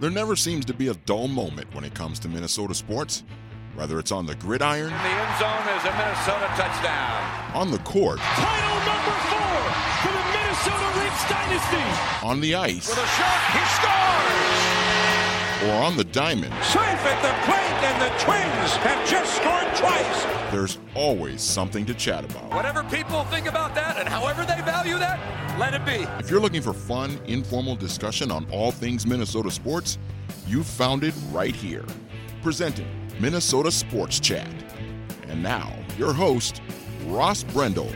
There never seems to be a dull moment when it comes to Minnesota sports. Whether it's on the gridiron, The end zone is a Minnesota touchdown. on the court, Title number four for the Minnesota Lynx dynasty. on the ice, With a shot, he scores! or on the diamond, Safe at the plate, and the Twins have just scored twice. there's always something to chat about. Whatever people think about that and however they value that, let it be. If you're looking for fun, informal discussion on all things Minnesota sports, you've found it right here. Presenting Minnesota Sports Chat. And now, your host, Ross Brendel.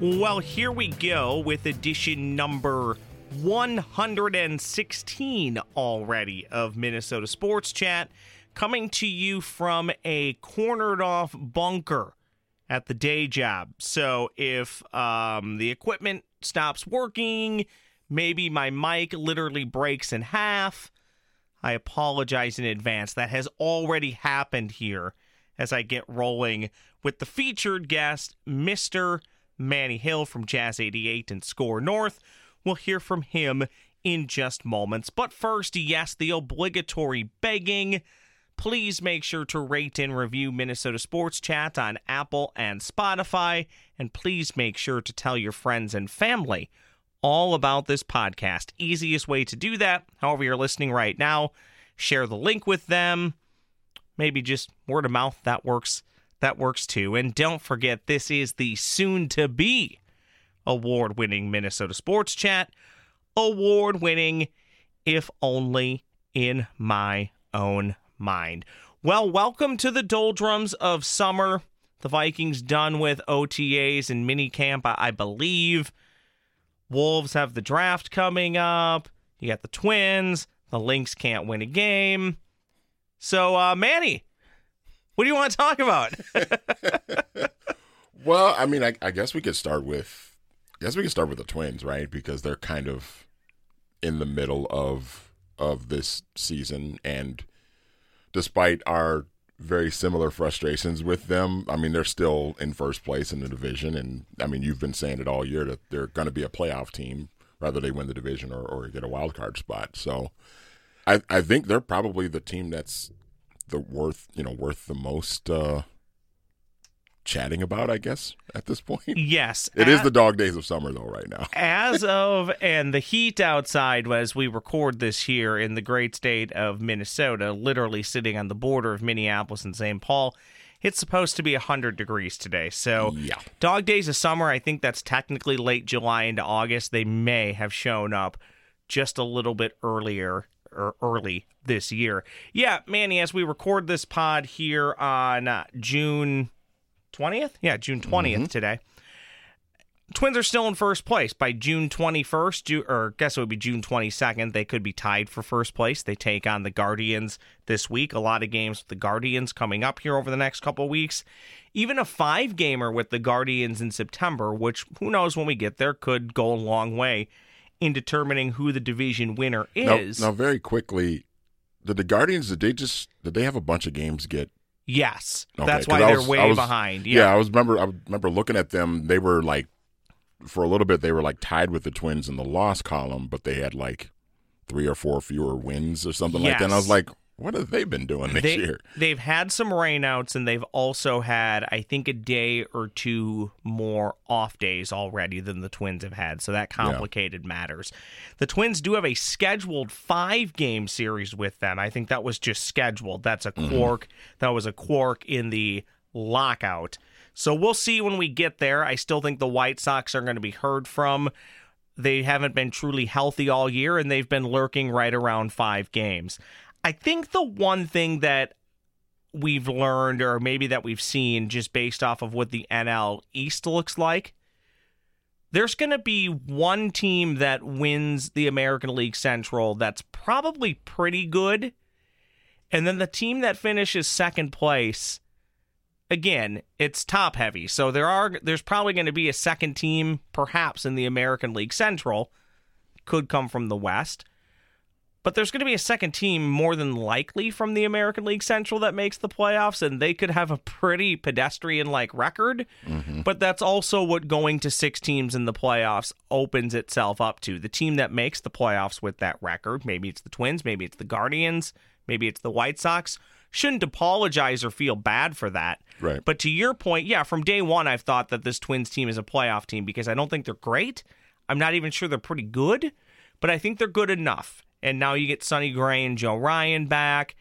Well, here we go with edition number 116 already of Minnesota Sports Chat, coming to you from a cornered off bunker at the day job. So if um, the equipment stops working, maybe my mic literally breaks in half, I apologize in advance. That has already happened here as I get rolling with the featured guest, Mr. Manny Hill from Jazz 88 and SKOR North. We'll hear from him in just moments. But first, yes, the obligatory begging. Please make sure to rate and review Minnesota Sports Chat on Apple and Spotify. And please make sure to tell your friends and family all about this podcast. Easiest way to do that, however, you're listening right now, share the link with them. Maybe just word of mouth, that works. That works too. And don't forget, this is the soon to be award winning Minnesota Sports Chat. Award winning, if only in my own mind. Well, welcome to the doldrums of summer. The Vikings done with OTAs and minicamp, I believe. Wolves have the draft coming up. You got the Twins. The Lynx can't win a game. So, uh, Manny, what do you want to talk about? Well, I mean, I, I guess we could start with, guess we can start with the Twins, right? Because they're kind of in the middle of of this season, and despite our very similar frustrations with them, I mean, they're still in first place in the division, and I mean, you've been saying it all year that they're going to be a playoff team, whether they win the division or, or get a wild card spot. So, I I think they're probably the team that's the worth you know worth the most. uh chatting about, I guess, at this point. yes. It is the dog days of summer, though, right now. as of and the heat outside as we record this here in the great state of Minnesota, literally sitting on the border of Minneapolis and St. Paul. It's supposed to be 100 degrees today. So, Yeah. dog days of summer, I think that's technically late July into August. They may have shown up just a little bit earlier or early this year. Yeah, Manny, as we record this pod here on uh, June 20th? Yeah, June mm-hmm. 20th today. Twins are still in first place by June 21st, or I guess it would be June 22nd. They could be tied for first place. They take on the Guardians this week. A lot of games with the Guardians coming up here over the next couple weeks. Even a five gamer with the Guardians in September, which who knows when we get there, could go a long way in determining who the division winner Now, is. now, very quickly, did the Guardians did they just did they have a bunch of games get? Yes, Okay, that's why they're was- way was- behind. Yeah. I was remember I remember looking at them. They were like for a little bit they were like tied with the Twins in the loss column, but they had like three or four fewer wins or something like that. And I was like, what have they been doing this they, year? They've had some rainouts and they've also had, I think, a day or two more off days already than the Twins have had. So that complicated matters. The Twins do have a scheduled five game series with them. I think that was just scheduled. That's a mm-hmm. quark. That was a quark in the lockout. So we'll see when we get there. I still think the White Sox are going to be heard from. They haven't been truly healthy all year, and they've been lurking right around five games. I think the one thing that we've learned, or maybe that we've seen just based off of what the NL East looks like, there's going to be one team that wins the American League Central that's probably pretty good. And then the team that finishes second place, again, it's top heavy. So there are there's probably going to be a second team perhaps in the American League Central could come from the West. But there's going to be a second team more than likely from the American League Central that makes the playoffs, and they could have a pretty pedestrian like record. Mm-hmm. But that's also what going to six teams in the playoffs opens itself up to. The team that makes the playoffs with that record, maybe it's the Twins, maybe it's the Guardians, maybe it's the White Sox, shouldn't apologize or feel bad for that. Right. But to your point, yeah, from day one, I've thought that this Twins team is a playoff team because I don't think they're great. I'm not even sure they're pretty good, but I think they're good enough. And now you get Sonny Gray and Joe Ryan back.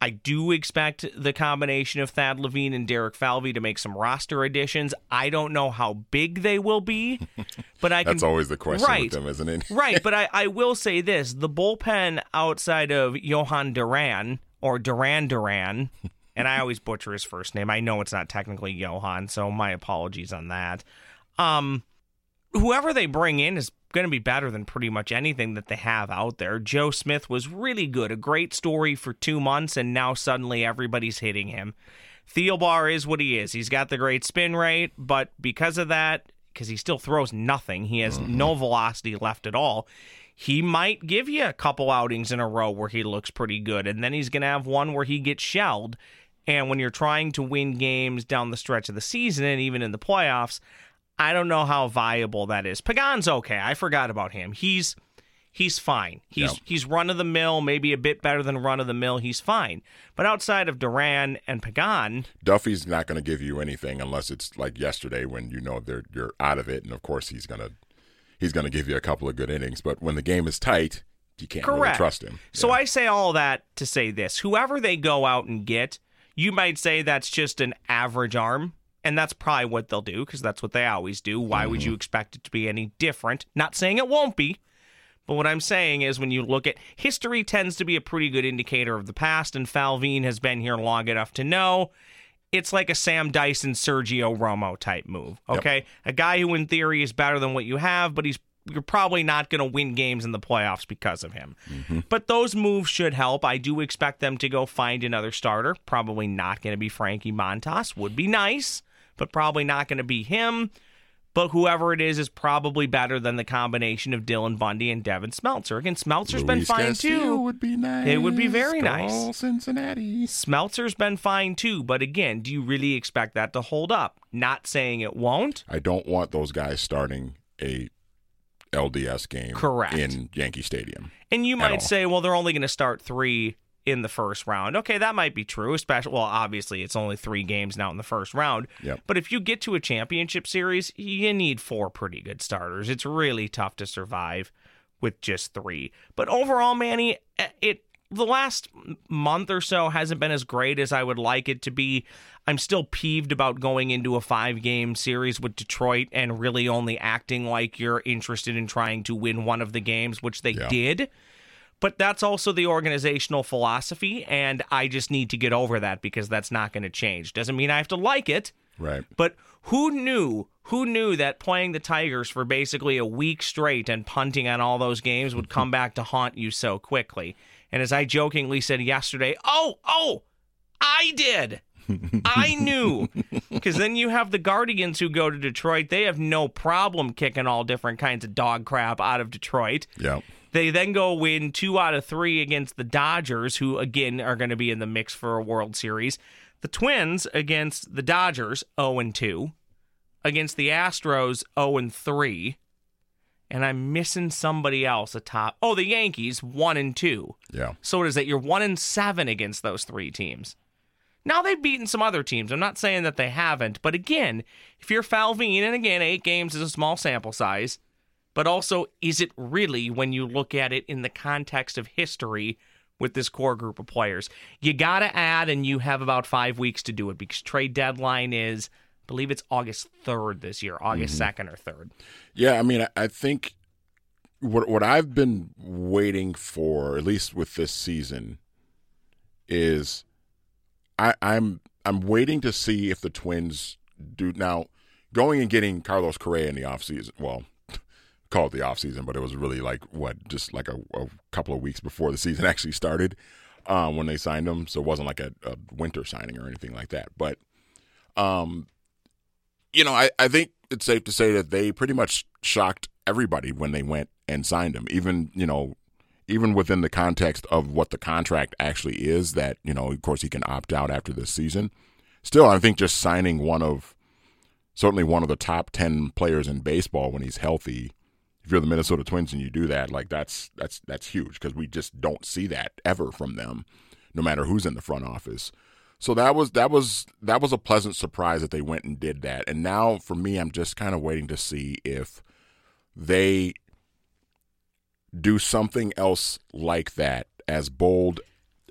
I do expect the combination of Thad Levine and Derek Falvey to make some roster additions. I don't know how big they will be, but I can. That's always the question right, with them, isn't it? right, but I, I will say this: the bullpen outside of Johan Duran or Duran Duran, and I always butcher his first name. I know it's not technically Johan, so my apologies on that. Um, whoever they bring in is going to be better than pretty much anything that they have out there. Joe Smith was really good, a great story for two months, and now suddenly everybody's hitting him. Thielbar is what he is. He's got the great spin rate, but because of that, because he still throws nothing, he has mm-hmm. no velocity left at all. He might give you a couple outings in a row where he looks pretty good, and then he's going to have one where he gets shelled. And when you're trying to win games down the stretch of the season and even in the playoffs, I don't know how viable that is. Pagan's okay. I forgot about him. He's he's fine. He's he's run of the mill, maybe a bit better than run of the mill. He's fine. But outside of Duran and Pagan, Duffy's not going to give you anything unless it's like yesterday when you know they're you're out of it, and of course he's gonna he's gonna give you a couple of good innings. But when the game is tight, you can't really trust him. So Yeah. I say all that to say this: whoever they go out and get, you might say that's just an average arm. And that's probably what they'll do because that's what they always do. Why would Mm-hmm. you expect it to be any different? Not saying it won't be, But what I'm saying is, when you look at history, tends to be a pretty good indicator of the past, and Falvine has been here long enough to know it's like a Sam Dyson, Sergio Romo type move. Okay, a guy who in theory is better than what you have, but he's you're probably not going to win games in the playoffs because of him. But those moves should help. I do expect them to go find another starter. Probably not going to be Frankie Montas. Would be nice, but probably not going to be him. But whoever it is is probably better than the combination of Dylan Bundy and Devin Smeltzer. Again, Smeltzer's been fine Castillo too. Would be nice. It would be very Go nice. Cincinnati. Smeltzer's been fine too, but again, do you really expect that to hold up? Not saying it won't. I don't want those guys starting a LDS game Correct. in Yankee Stadium. And you might all. say, well, they're only going to start three in the first round. Okay, that might be true, especially, well, obviously it's only three games now in the first round. Yep. But if you get to a championship series, you need four pretty good starters. It's really tough to survive with just three. But overall, Manny, eh, it the last month or so hasn't been as great as I would like it to be. I'm still peeved about going into a five game series with Detroit and really only acting like you're interested in trying to win one of the games, which they Yeah. did. But that's also the organizational philosophy, and I just need to get over that because that's not going to change. Doesn't mean I have to like it, Right. but who knew? Who knew that playing the Tigers for basically a week straight and punting on all those games would come back to haunt you so quickly? And as I jokingly said yesterday, oh, oh, I did. I knew. Because then you have the Guardians who go to Detroit. They have no problem kicking all different kinds of dog crap out of Detroit. Yeah. They then go win two out of three against the Dodgers, who again are going to be in the mix for a World Series. The Twins against the Dodgers, 0 and 2. Against the Astros, 0 and 3. And I'm missing somebody else atop. Oh, the Yankees, 1 and 2. Yeah. So it is that you're 1 and 7 against those three teams. Now they've beaten some other teams. I'm not saying that they haven't, but again, if you're Falvine, and again, eight games is a small sample size, but also, is it really when you look at it in the context of history with this core group of players? You got to add, and you have about five weeks to do it because trade deadline is, I believe it's August 3rd this year, August mm-hmm. 2nd or 3rd. Yeah, I mean, I- I think what what I've been waiting for, at least with this season, is I, I'm I'm waiting to see if the Twins do now going and getting Carlos Correa in the offseason. Well, call it the offseason, but it was really like what just like a, a couple of weeks before the season actually started um, when they signed him. So it wasn't like a, a winter signing or anything like that. But um, you know, I, I think it's safe to say that they pretty much shocked everybody when they went and signed him. Even, you know, even within the context of what the contract actually is, that you know, of course, he can opt out after this season. Still, I think just signing one of certainly one of the top ten players in baseball when he's healthy. If you're the Minnesota Twins and you do that, like that's that's that's huge because we just don't see that ever from them, no matter who's in the front office. So that was that was that was a pleasant surprise that they went and did that. And now for me, I'm just kind of waiting to see if they do something else like that, as bold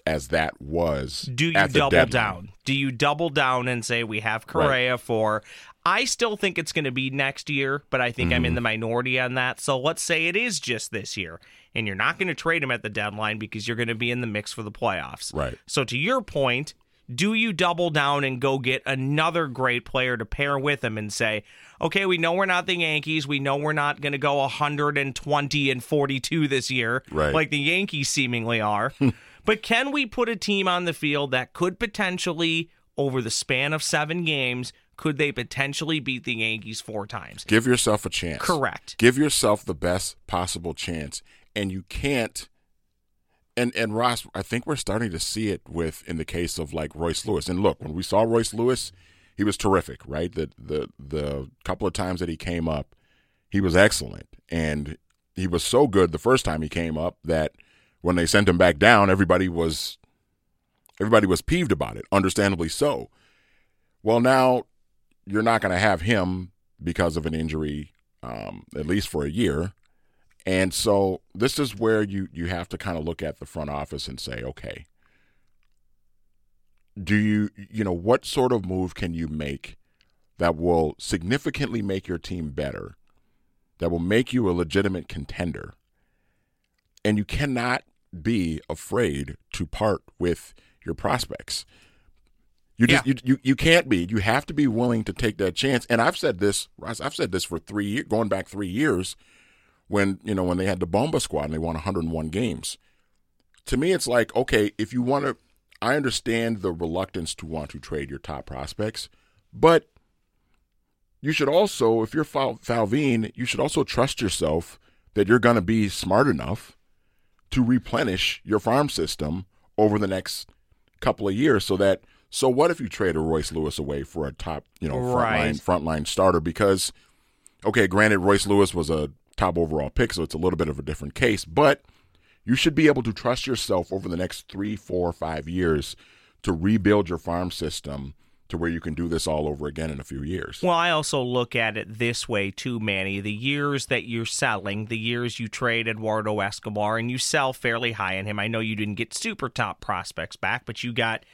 as that was. Do you double deadline. down? Do you double down and say we have Correa for? I still think it's going to be next year, but I think I'm Mm-hmm. in the minority on that. So let's say it is just this year, and you're not going to trade him at the deadline because you're going to be in the mix for the playoffs. Right. So to your point, do you double down and go get another great player to pair with him and say, okay, we know we're not the Yankees. We know we're not going to go 120 and 42 this year, Right. like the Yankees seemingly are. but can we put a team on the field that could potentially, over the span of seven games, could they potentially beat the Yankees four times? Give yourself a chance. Correct. Give yourself the best possible chance, and you can't. And and Ross, I think we're starting to see it with in the case of like Royce Lewis. And look, when we saw Royce Lewis, he was terrific, right? The the the couple of times that he came up, he was excellent, and he was so good the first time he came up that when they sent him back down, everybody was everybody was peeved about it, understandably so. Well, now you're not going to have him because of an injury, um, at least for a year. And so this is where you you have to kind of look at the front office and say, okay, do you you know what sort of move can you make that will significantly make your team better, that will make you a legitimate contender, and you cannot be afraid to part with your prospects. You just Yeah. you, you you can't be. You have to be willing to take that chance. And I've said this, Ross. I've said this for three years, going back three years, when you know when they had the Bomba squad and they won 101 games. To me, it's like okay, if you want to, I understand the reluctance to want to trade your top prospects, but you should also, if you're Fal- Falvine, you should also trust yourself that you're going to be smart enough to replenish your farm system over the next couple of years so that so what if you trade a Royce Lewis away for a top, you know, Right. frontline frontline starter because okay, granted Royce Lewis was a top overall pick, so it's a little bit of a different case, but you should be able to trust yourself over the next three, four, five years to rebuild your farm system to where you can do this all over again in a few years. Well, I also look at it this way too, Manny. The years that you're selling, the years you trade Eduardo Escobar and you sell fairly high on him. I know you didn't get super top prospects back, but you got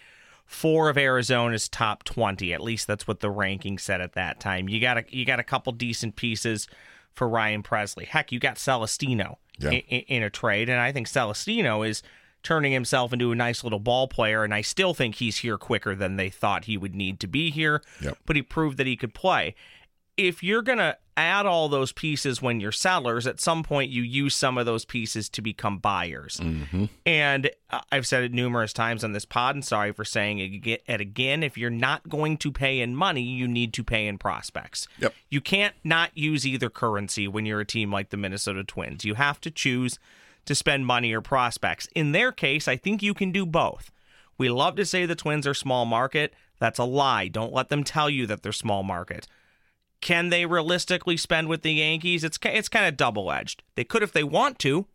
four of Arizona's top 20. At least that's what the ranking said at that time. You got a you got a couple decent pieces for Ryan Pressly. Heck, you got Celestino Yeah. in, in a trade, and I think Celestino is turning himself into a nice little ball player, and I still think he's here quicker than they thought he would need to be here. Yep. But he proved that he could play. If you're gonna add all those pieces when you're sellers, at some point you use some of those pieces to become buyers. And uh, I've said it numerous times on this pod, and sorry for saying it it again. If you're not going to pay in money, you need to pay in prospects. Yep. You can't not use either currency when you're a team like the Minnesota Twins. You have to choose to spend money or prospects. In their case, I think you can do both. We love to say the Twins are small market. That's a lie. Don't let them tell you that they're small market. Can they realistically spend with the Yankees? It's it's kind of double edged. They could if they want to.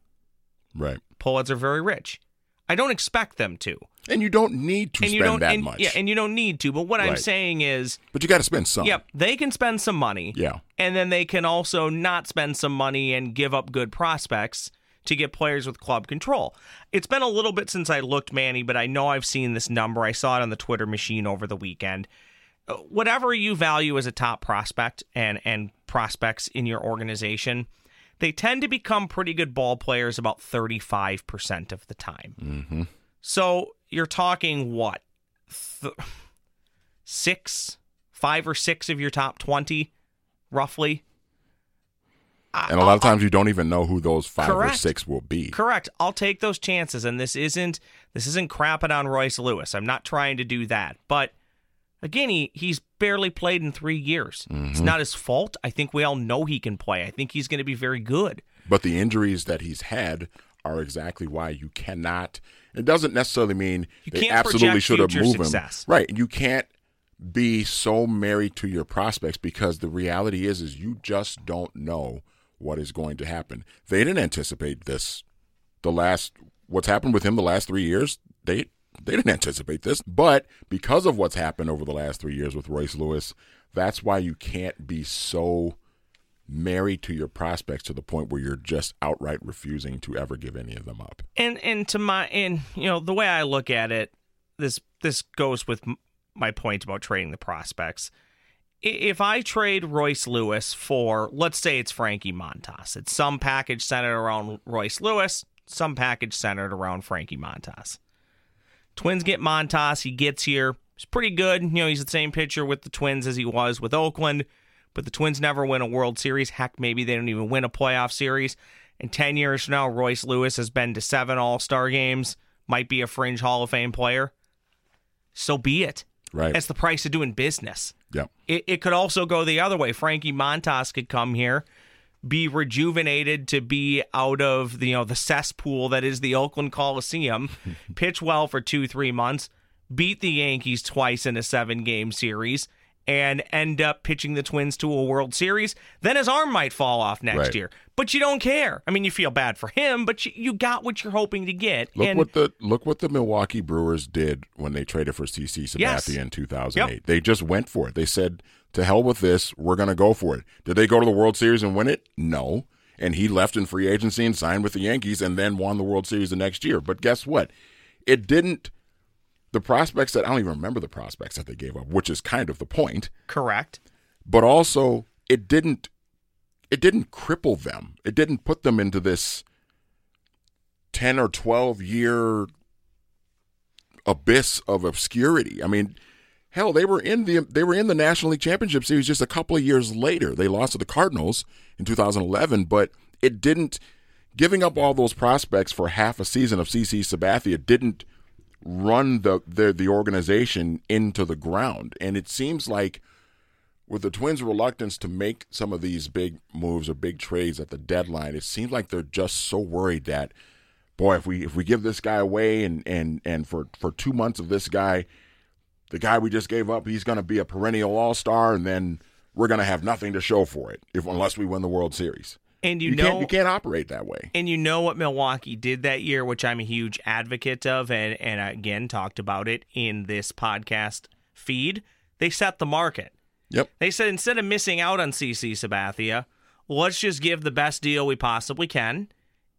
Right. Pohlads are very rich. I don't expect them to. And you don't need to and you spend don't that and, much. Yeah, and you don't need to. But what I'm saying is, but you got to spend some. yep, they can spend some money. Yeah. And then they can also not spend some money and give up good prospects to get players with club control. It's been a little bit since I looked, Manny, but I know I've seen this number. I saw it on the Twitter machine over the weekend. Whatever you value as a top prospect and and prospects in your organization, they tend to become pretty good ball players about 35% of the time. Mm-hmm. So you're talking what? Th- six, five or six of your top 20, roughly? And a lot of times you don't even know who those five or six will be. Correct. I'll take those chances, and this isn't this isn't crapping on Royce Lewis. I'm not trying to do that, but again, he, he's barely played in three years. It's mm-hmm. not his fault. I think we all know he can play. I think he's going to be very good. But the injuries that he's had are exactly why you cannot. It doesn't necessarily mean You they can't absolutely should have moved success. him. Right. You can't be so married to your prospects because the reality is is you just don't know what is going to happen. They didn't anticipate this the last what's happened with him the last 3 years. They they didn't anticipate this, but because of what's happened over the last 3 years with Royce Lewis, that's why you can't be so married to your prospects to the point where you're just outright refusing to ever give any of them up. and and to my and you know the way I look at it, this this goes with my point about trading the prospects. If I trade Royce Lewis for, let's say it's Frankie Montas, it's some package centered around Royce Lewis, some package centered around Frankie Montas. Twins get Montas, he gets here, he's pretty good. You know, he's the same pitcher with the Twins as he was with Oakland, but the Twins never win a World Series. Heck, maybe they don't even win a playoff series. In 10 years from now, Royce Lewis has been to seven All Star games, might be a fringe Hall of Fame player. So be it. Right. That's the price of doing business. Yep. It, it could also go the other way. Frankie Montas could come here, be rejuvenated to be out of the, you know the cesspool that is the Oakland Coliseum, pitch well for two three months, beat the Yankees twice in a seven game series, and end up pitching the Twins to a World Series. Then his arm might fall off next Right. year, but you don't care. I mean, you feel bad for him, but you, you got what you're hoping to get. Look and what the look what the Milwaukee Brewers did when they traded for CC Sabathia Yes. in 2008. They just went for it. They said, "To hell with this, we're going to go for it." Did they go to the World Series and win it? No. And he left in free agency and signed with the Yankees and then won the World Series the next year. But guess what? It didn't the prospects that I don't even remember the prospects that they gave up, which is kind of the point. correct. But also it didn't it didn't cripple them. It didn't put them into this 10 or 12 year abyss of obscurity. I mean, hell, they were in the they were in the National League Championship Series just a couple of years later. They lost to the Cardinals in 2011, but it didn't giving up all those prospects for half a season of CC Sabathia didn't run the the, the organization into the ground. And it seems like with the Twins' reluctance to make some of these big moves or big trades at the deadline, it seems like they're just so worried that, boy, if we if we give this guy away and and and for for two months of this guy, the guy we just gave up, he's going to be a perennial All Star, and then we're going to have nothing to show for it if unless we win the World Series. And you, You, know can't you can't operate that way. And you know what Milwaukee did that year, which I'm a huge advocate of, and, and again talked about it in this podcast feed. They set the market. Yep. They said instead of missing out on CC Sabathia, let's just give the best deal we possibly can.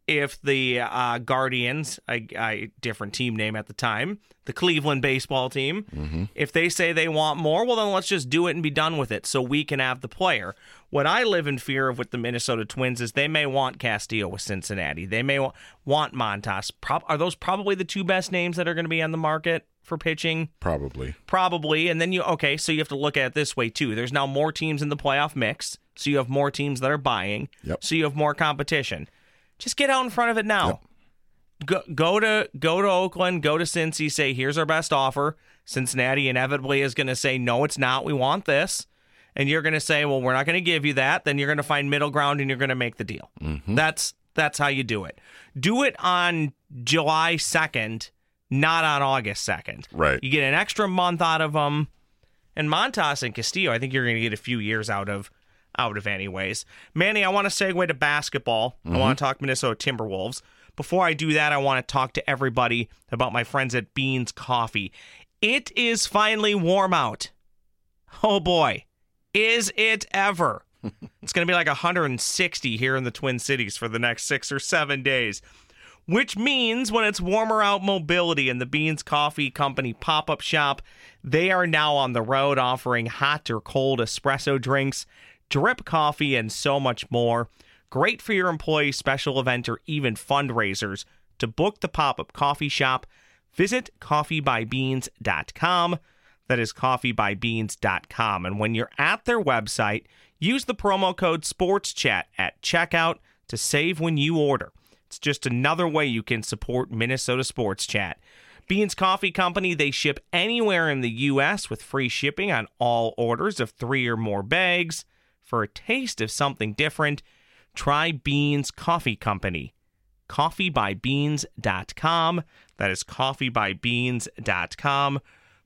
If the uh, Guardians, a, a different team name at the time, the Cleveland baseball team, if they say they want more, well, then let's just do it and be done with it so we can have the player. What I live in fear of with the Minnesota Twins is they may want Castillo with Cincinnati. They may wa- want Montas. Prob- are those probably the two best names that are going to be on the market for pitching? Probably. Probably. And then you, okay, so you have to look at it this way too. There's now more teams in the playoff mix. So you have more teams that are buying. Yep. So you have more competition. Just get out in front of it now. Go, go to go to Oakland, go to Cincy, say, here's our best offer. Cincinnati inevitably is going to say, no, it's not. We want this. And you're going to say, well, we're not going to give you that. Then you're going to find middle ground and you're going to make the deal. Mm-hmm. That's that's how you do it. Do it on July 2nd, not on August 2nd. Right. You get an extra month out of them. And Montas and Castillo, I think you're going to get a few years out of out of anyways. Manny, I want to segue to basketball. I want to mm-hmm. talk Minnesota Timberwolves. Before I do that, I want to talk to everybody about my friends at Beans Coffee. It is finally warm out. Oh boy, is it ever? it's going to be like 160 here in the Twin Cities for the next six or seven days. Which means when it's warmer out, mobility and the Beans Coffee Company pop up shop, they are now on the road offering hot or cold espresso drinks, drip coffee, and so much more. Great for your employee special event, or even fundraisers. To book the pop up coffee shop, visit coffeebybeans.com. That is coffeebybeans.com. And when you're at their website, use the promo code SPORTSCHAT at checkout to save when you order. It's just another way you can support Minnesota Sports Chat. Beans Coffee Company, they ship anywhere in the U.S. with free shipping on all orders of three or more bags. For a taste of something different, try Beans Coffee Company. coffeebybeans.com. That is coffeebybeans.com.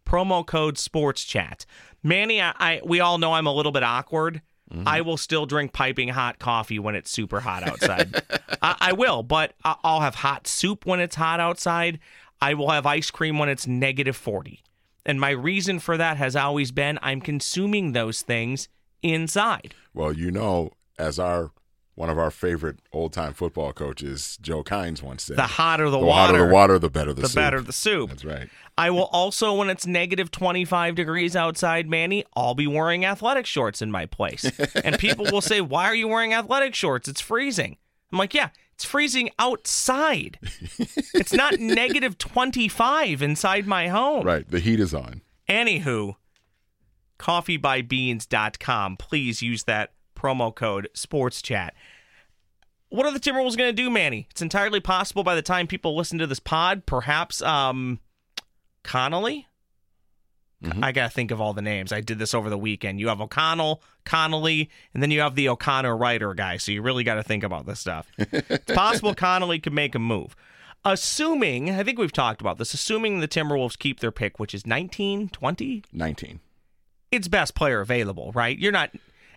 Promo code sports chat. Manny, I, I we all know I'm a little bit awkward. Mm-hmm. I will still drink piping hot coffee when it's super hot outside. I, I will, but I'll have hot soup when it's hot outside. I will have ice cream when it's negative 40. And my reason for that has always been I'm consuming those things inside. Well, you know, as our one of our favorite old time football coaches, Joe Kynes, once said, The hotter the, the water, hotter the water, the better the, the soup. better the soup. That's right. I will also, when it's negative 25 degrees outside, Manny, I'll be wearing athletic shorts in my place. and people will say, Why are you wearing athletic shorts? It's freezing. I'm like, Yeah, it's freezing outside. it's not negative 25 inside my home. Right. The heat is on. Anywho, coffeebybeans.com. Please use that promo code SportsChat. What are the Timberwolves going to do, Manny? It's entirely possible by the time people listen to this pod, perhaps um, Connelly. I got to think of all the names. I did this over the weekend. You have O'Connell, Connelly, and then you have the O'Connor writer guy. So you really got to think about this stuff. it's possible Connelly could make a move. Assuming, I think we've talked about this, assuming the Timberwolves keep their pick, which is 19, 20, 19. It's best player available, right? You're not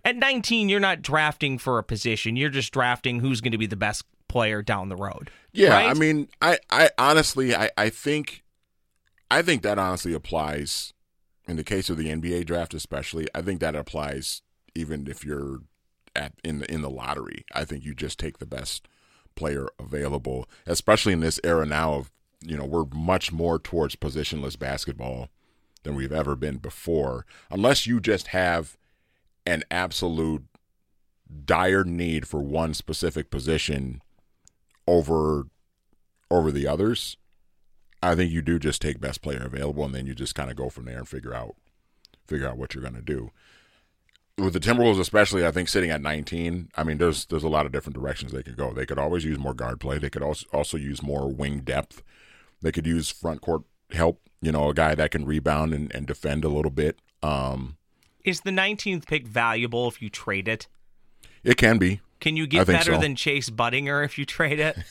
at 19, you're not drafting for a position. You're just drafting who's going to be the best player down the road. Yeah, right? I mean, I, I honestly, I, I think, I think that honestly applies in the case of the NBA draft, especially. I think that applies even if you're at in the in the lottery. I think you just take the best player available, especially in this era now of you know we're much more towards positionless basketball than we've ever been before. Unless you just have an absolute dire need for one specific position over over the others, I think you do just take best player available and then you just kind of go from there and figure out figure out what you're going to do. With the Timberwolves especially, I think sitting at 19, I mean there's there's a lot of different directions they could go. They could always use more guard play. They could also also use more wing depth. They could use front court help, you know, a guy that can rebound and, and defend a little bit. Um Is the 19th pick valuable if you trade it? it can be. Can you get better so. than Chase Budinger if you trade it?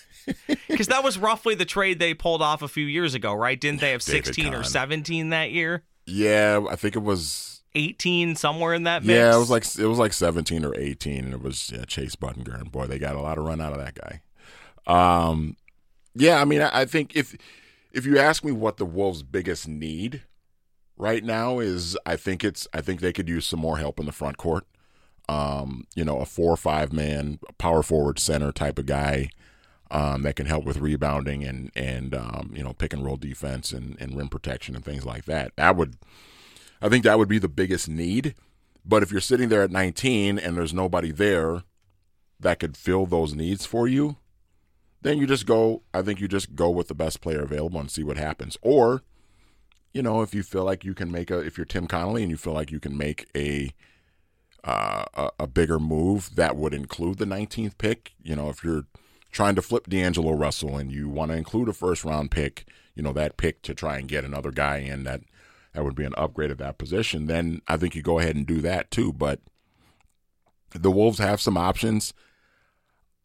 Because that was roughly the trade they pulled off a few years ago, right? Didn't they have 16 or 17 that year? Yeah, I think it was 18 somewhere in that mix? Yeah, it was like it was like seventeen or eighteen, and it was yeah, Chase Budinger, and boy, they got a lot of run out of that guy. Um, yeah, I mean, I, I think if if you ask me what the Wolves' biggest need right now is, I think it's I think they could use some more help in the front court. Um, you know, a four or five man power forward center type of guy um, that can help with rebounding and and um, you know pick and roll defense and, and rim protection and things like that. That would I think that would be the biggest need. But if you're sitting there at 19 and there's nobody there that could fill those needs for you, then you just go. I think you just go with the best player available and see what happens. Or, you know, if you feel like you can make a, if you're Tim Connelly and you feel like you can make a uh, a, a bigger move that would include the 19th pick. You know, if you're trying to flip D'Angelo Russell and you want to include a first round pick, you know, that pick to try and get another guy in that that would be an upgrade at that position, then I think you go ahead and do that too. But the Wolves have some options.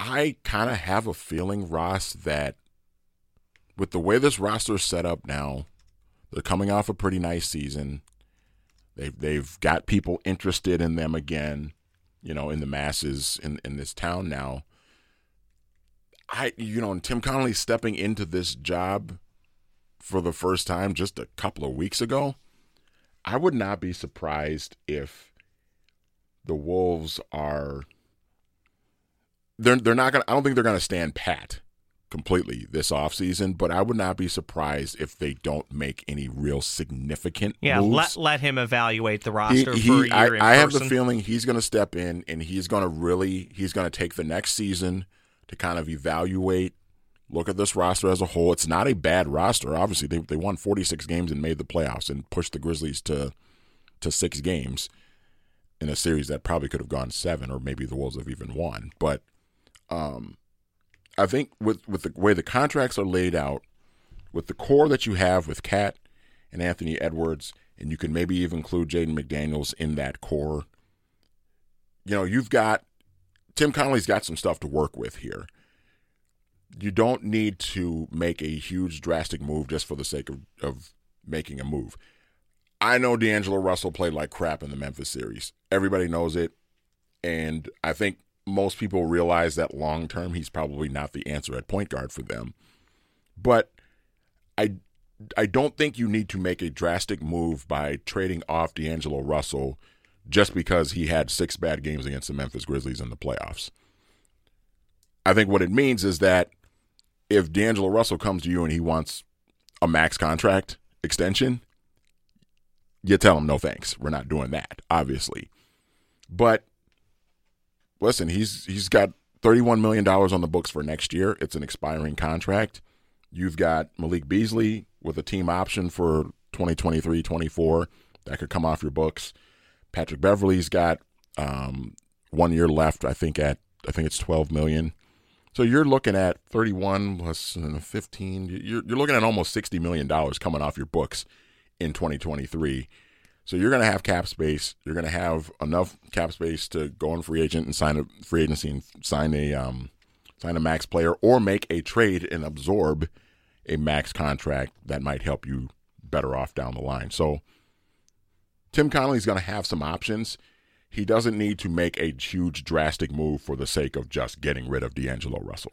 I kind of have a feeling, Ross, that with the way this roster is set up now, they're coming off a pretty nice season. They've they've got people interested in them again, you know, in the masses in, in this town now. I you know, and Tim Connelly stepping into this job for the first time just a couple of weeks ago, I would not be surprised if the Wolves are they're they're not gonna I don't think they're gonna stand pat completely this offseason, but I would not be surprised if they don't make any real significant Yeah, moves. let let him evaluate the roster he- for a year in I, I have the feeling he's going to step in and he's going to really he's going to take the next season to kind of evaluate, look at this roster as a whole. It's not a bad roster. Obviously, they they won 46 games and made the playoffs and pushed the Grizzlies to to six games in a series that probably could have gone seven or maybe the Wolves have even won. But um, I think with with the way the contracts are laid out, with the core that you have with KAT and Anthony Edwards, and you can maybe even include Jaden McDaniels in that core. You know, you've got Tim Connelly's got some stuff to work with here. you don't need to make a huge drastic move just for the sake of, of making a move. I know D'Angelo Russell played like crap in the Memphis series. Everybody knows it. And I think most people realize that long term he's probably not the answer at point guard for them. But I I don't think you need to make a drastic move by trading off D'Angelo Russell just because he had six bad games against the Memphis Grizzlies in the playoffs. I think what it means is that if D'Angelo Russell comes to you and he wants a max contract extension, you tell him no thanks. We're not doing that, obviously. But listen, he's he's got $31 million on the books for next year. It's an expiring contract. You've got Malik Beasley with a team option for 2023 24 that could come off your books. Patrick Beverley's got um, one year left, I think, at I think it's 12 million. So you're looking at 31 plus 15. You're, you're looking at almost 60 million dollars coming off your books in 2023. So you're going to have cap space. You're going to have enough cap space to go on free agent and sign a free agency and sign a um, sign a max player or make a trade and absorb a max contract that might help you better off down the line. So Tim Connelly's going to have some options. He doesn't need to make a huge drastic move for the sake of just getting rid of D'Angelo Russell.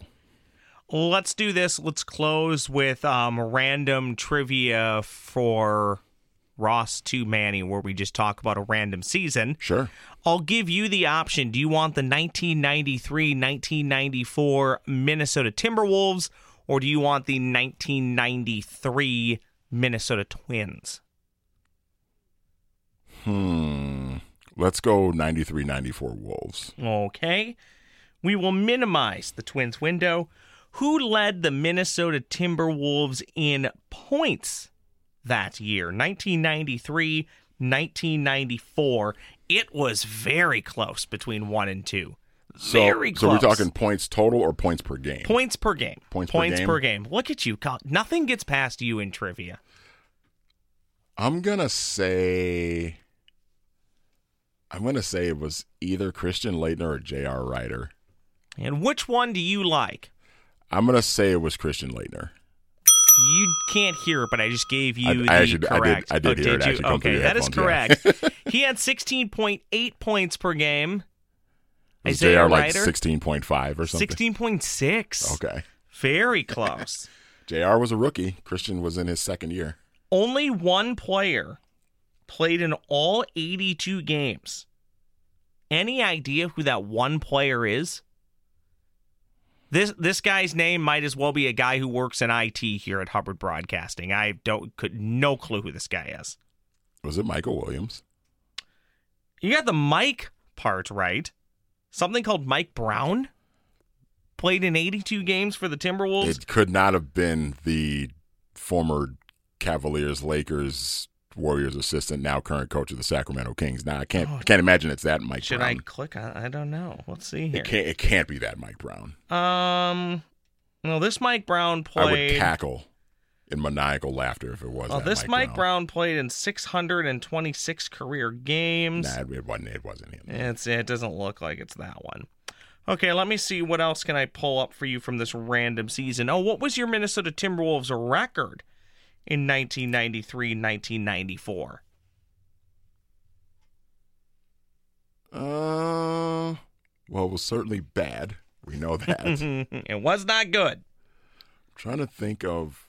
Let's do this. Let's close with um, random trivia for Ross to Manny, where we just talk about a random season. Sure. I'll give you the option. Do you want the 1993 1994 Minnesota Timberwolves, or do you want the 1993 Minnesota Twins? Hmm. Let's go 93 94 Wolves. Okay. We will minimize the Twins window. Who led the Minnesota Timberwolves in points that year? 1993, 1994. It was very close between one and two. So, very close. so we're talking points total or points per game? points per game. Points per game? per game. Look at you. Nothing gets past you in trivia. I'm going to say I'm going to say it was either Christian Laettner or J.R. Rider. And which one do you like? I'm going to say it was Christian Laettner. You can't hear it, but I just gave you I- the I actually- I did- correct. I did oh, hear it you? actually okay, that is headphones, yeah. correct. he had 16.8 points per game. Was Isaiah JR like 16.5 or something? 16.6. Okay. Very close. JR was a rookie. Christian was in his second year. Only one player played in all 82 games. Any idea who that one player is? This this guy's name might as well be a guy who works in IT here at Hubbard Broadcasting. I don't could no clue who this guy is. Was it Michael Williams? You got the Mike part right. Something called Mike Brown played in 82 games for the Timberwolves. It could not have been the former Cavaliers, Lakers, Warriors assistant, now current coach of the Sacramento Kings. Now I can't can't imagine it's that Mike Oh. Should I click on? I don't know. Let's see here. It can't it can't be that Mike Brown. Um, no, this Mike Brown I would played. cackle in maniacal laughter if it was. Well, this Mike, Mike Brown. played in 626 career games. Nah, it wasn't. It wasn't him. It's it doesn't look like it's that one. Okay, let me see what else can I pull up for you from this random season. Oh, what was your Minnesota Timberwolves record in 1993-1994? Uh, well, it was certainly bad. We know that. It was not good. trying to think of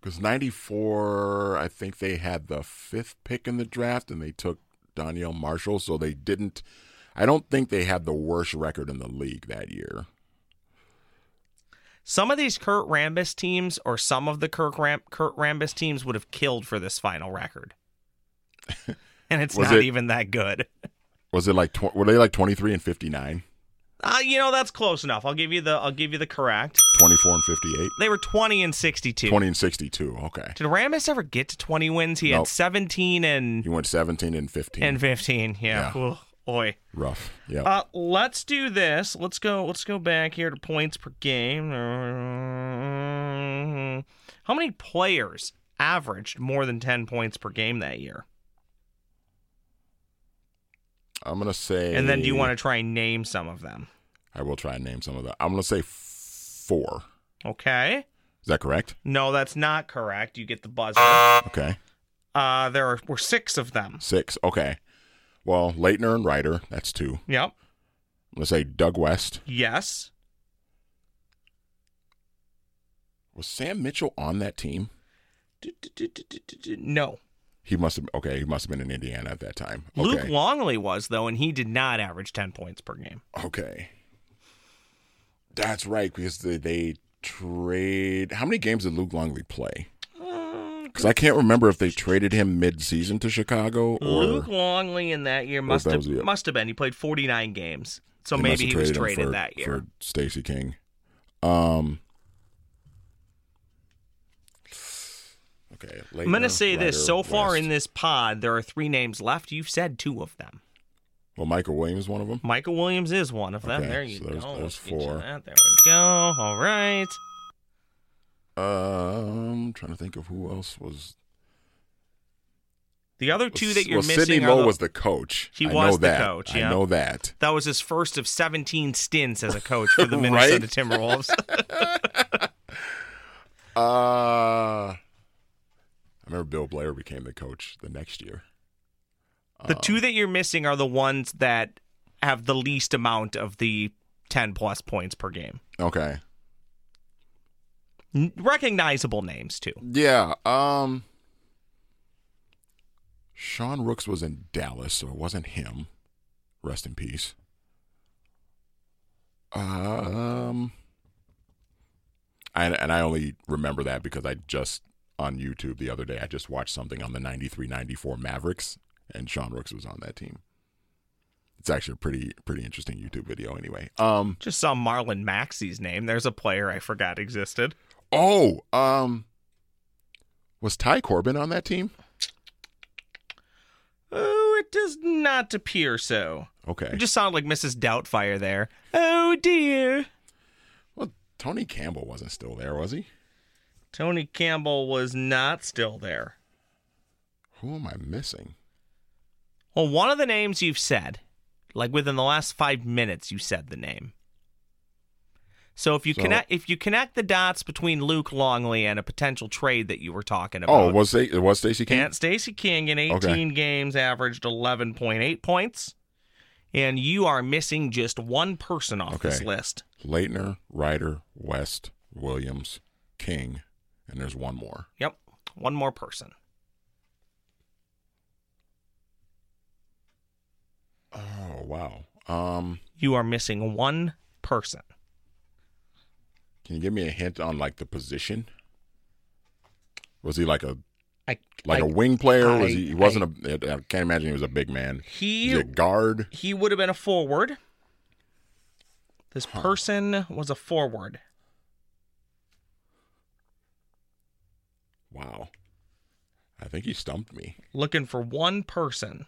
because '94, I think they had the fifth pick in the draft, and they took Donyell Marshall, so they didn't. I don't think they had the worst record in the league that year. Some of these Kurt Rambis teams, or some of the Kirk Ram- Kurt Rambis teams, would have killed for this final record, and it's not it- even that good. Was it like tw- were they like 23 and 59, Uh, you know that's close enough. I'll give you the I'll give you the correct. 24 and 58, They were 20 and 62. 20 and 62? Okay, Did Rambis ever get to 20 wins? He had 17 and He went 17 and 15. and 15. Yeah. Yeah. Ugh, boy. Rough. Yeah. Uh, let's do this. Let's go. Let's go back here to points per game. How many players averaged more than 10 points per game that year? I'm gonna say. And then do you want to try and name some of them? I will try and name some of them. I'm gonna say four. Okay. Is that correct? No, that's not correct. You get the buzzer. Okay. Uh, there are, were six of them. Six. Okay. Well, Laettner and Rider, that's two. Yep. I'm to say Doug West. Yes. Was Sam Mitchell on that team? No. He must have. Okay, he must have been in Indiana at that time. Okay. Luke Longley was though, and he did not average ten points per game. Okay. That's right because they, they trade. How many games did Luke Longley play? Because I can't remember if they traded him mid-season to Chicago or Luke Longley in that year must that have the- must have been. He played forty nine games, so maybe he was traded for, that year. for Stacy King. Um. Okay. I'm going to say this: Rider, so far in this pod, there are three names left. You've said two of them. Well, Michael Williams, is one of them. Michael Williams is one of them. Okay, there you so there's- go. there's Let's get you four. There we go. All right. Um, trying to think of who else was. The other two that you're well, missing Sidney Lowe the- was the coach. He I was know the that. coach, yeah. I know that. that was his first of 17 stints as a coach for the Minnesota Timberwolves. Uh, I remember Bill Blair became the coach the next year. the two that you're missing are the ones that have the least amount of the 10 plus points per game. Okay. Recognizable names too. Yeah. Um. Sean Rooks was in Dallas, so it wasn't him. Rest in peace. Um. And and I only remember that because I just on YouTube the other day I just watched something on the 93-94 Mavericks and Sean Rooks was on that team. It's actually a pretty pretty interesting YouTube video anyway. Um Just saw Marlon Maxey's name. There's a player I forgot existed. Oh, um was Ty Corbin on that team? Oh, it does not appear so. Okay. It just sounded like Mrs. Doubtfire there. Oh dear. Well, Tony Campbell wasn't still there, was he? Tony Campbell was not still there. Who am I missing? Well, one of the names you've said, like within the last five minutes, you said the name. So if you So- connect if you connect the dots between Luke Longley and a potential trade that you were talking about, Oh, was it was Stacy King? Aunt Stacy King in 18 Okay. games averaged 11.8 points, and you are missing just one person off this list. Laettner, Rider, West, Williams, King, and there's one more. Yep, one more person. Oh wow. Um, You are missing one person. Can you give me a hint on like the position? Was he like a I like I- a wing player? was I- he? He wasn't a. I can't imagine he was a big man. He He's a guard. he would have been a forward. This person was a forward. Wow. I think he stumped me. Looking for one person.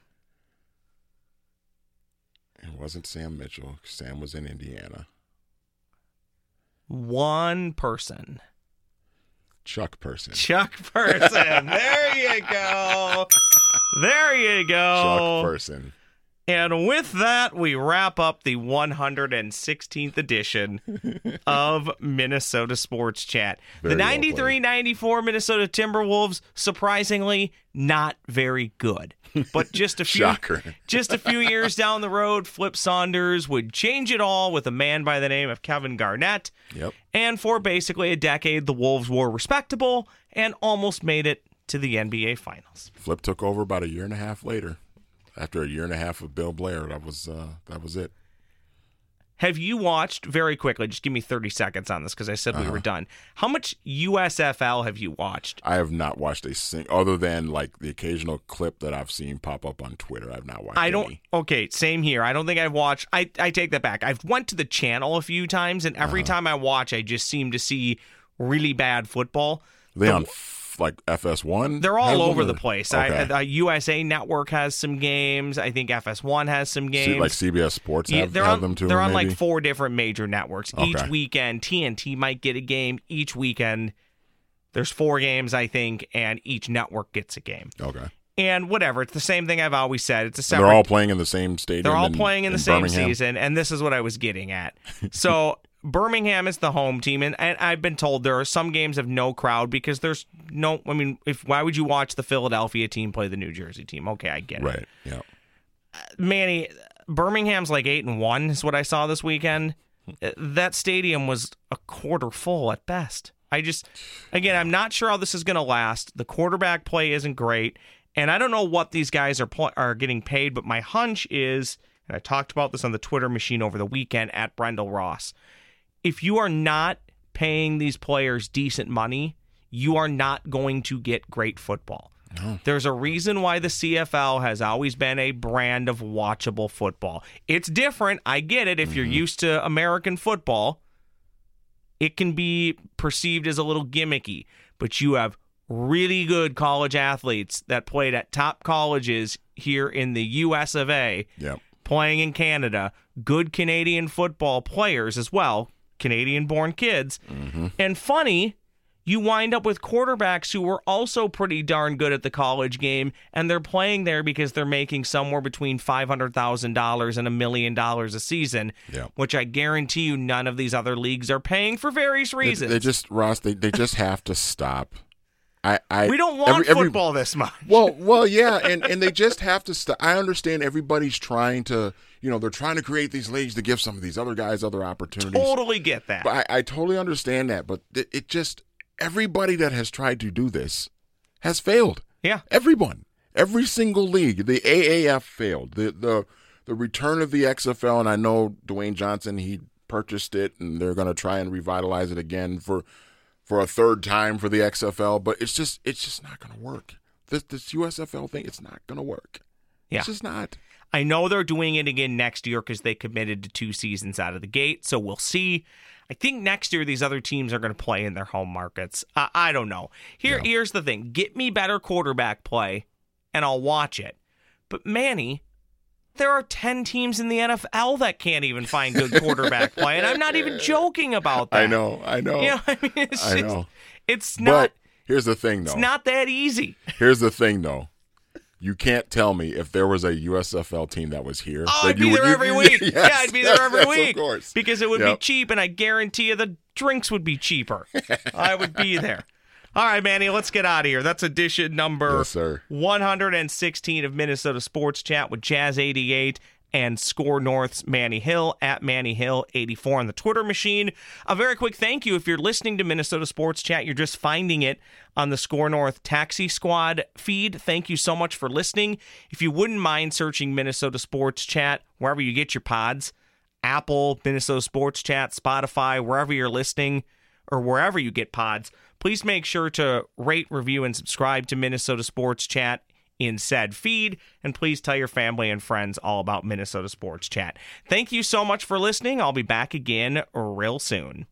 It wasn't Sam Mitchell. Sam was in Indiana. One person. Chuck Person. Chuck Person. there you go. There you go. Chuck. Person. And with that, we wrap up the 116th edition of Minnesota Sports Chat. Very the well 93 94 Minnesota Timberwolves, surprisingly, not very good. But just a few Shocker. just a few years down the road, Flip Saunders would change it all with a man by the name of Kevin Garnett. Yep. And for basically a decade, the Wolves were respectable and almost made it to the NBA Finals. Flip took over about a year and a half later. After a year and a half of Bill Blair, that was uh, that was it. Have you watched very quickly? Just give me 30 seconds on this because I said we were done. How much USFL have you watched? I have not watched a sing other than like the occasional clip that I've seen pop up on Twitter. I've not watched. I don't. any. Okay, same here. I don't think I've watched. I I take that back. I've went to the channel a few times, and every Uh-huh. time I watch, I just seem to see really bad football. They on f- like FS1. They're all over the place. Okay. I, I, USA Network has some games. I think FS1 has some See, games. like CBS Sports Yeah, have, they're have on, them too. They're on maybe? like four different major networks. Each weekend, TNT might get a game. Each weekend, there's four games, I think, and each network gets a game. Okay. And whatever, it's the same thing I've always said. It's a separate. they're all playing in the same stadium. they're all in- playing in the in same season, and this is what I was getting at. So Birmingham is the home team, and, and I've been told there are some games of no crowd because there's no. I mean, if why would you watch the Philadelphia team play the New Jersey team? Okay, I get it. Right. Yeah. Uh, Manny, Birmingham's like eight and one is what I saw this weekend. Uh, that stadium was a quarter full at best. I just, again, I'm not sure how this is going to last. The quarterback play isn't great, and I don't know what these guys are pl- are getting paid. But my hunch is, and I talked about this on the Twitter machine over the weekend at Brendel Ross. If you are not paying these players decent money, you are not going to get great football. There's a reason why the CFL has always been a brand of watchable football. It's different. I get it. If you're mm-hmm. used to American football, it can be perceived as a little gimmicky, but you have really good college athletes that played at top colleges here in the US of A, Yeah. playing in Canada, good Canadian football players as well, Canadian born kids. Mm-hmm. And funny, you wind up with quarterbacks who were also pretty darn good at the college game, and they're playing there because they're making somewhere between $500,000 and a million dollars a season, Yeah. which I guarantee you none of these other leagues are paying for various They, reasons. they just Ross. They they just have to stop. I. I we don't want every- every- football this much. Well, well, yeah, and and they just have to. St- I understand everybody's trying to, you know, they're trying to create these leagues to give some of these other guys other opportunities. Totally get that. But I, I totally understand that, but it, it just everybody that has tried to do this has failed. Yeah. Everyone, every single league, the AAF failed. The the the return of the XFL, and I know Dwayne Johnson he purchased it, and they're going to try and revitalize it again for for a third time for the XFL. But it's just it's just not going to work. This this USFL thing, it's not going to work. Yeah. It's just not. I know they're doing it again next year because they committed to two seasons out of the gate. So we'll see. I think next year these other teams are going to play in their home markets. I, I don't know. Here, Yeah. here's the thing: get me better quarterback play, and I'll watch it. But Manny, there are ten teams in the NFL that can't even find good quarterback play, and I'm not even joking about that. I know. I know. You know, I mean, it's I just, know. it's not. But here's the thing, though. it's not that easy. Here's the thing, though. You can't tell me if there was a USFL team that was here. Oh, that I'd be would- there every you- week. yes, yeah, I'd be there yes, every yes, week Of course. because it would Yep. be cheap, and I guarantee you the drinks would be cheaper. I would be there. All right, Manny, let's get out of here. That's edition number Yes, sir. 116 of Minnesota Sports Chat with Jazz 88 and SKOR North's Manny Hill at Manny Hill 84 on the Twitter machine. A very quick thank you if you're listening to Minnesota Sports Chat, you're just finding it on the SKOR North Taxi Squad feed. Thank you so much for listening. If you wouldn't mind searching Minnesota Sports Chat wherever you get your pods, Apple, Minnesota Sports Chat, Spotify, wherever you're listening or wherever you get pods, please make sure to rate, review, and subscribe to Minnesota Sports Chat in said feed. And please tell your family and friends all about Minnesota Sports Chat. Thank you so much for listening. I'll be back again real soon.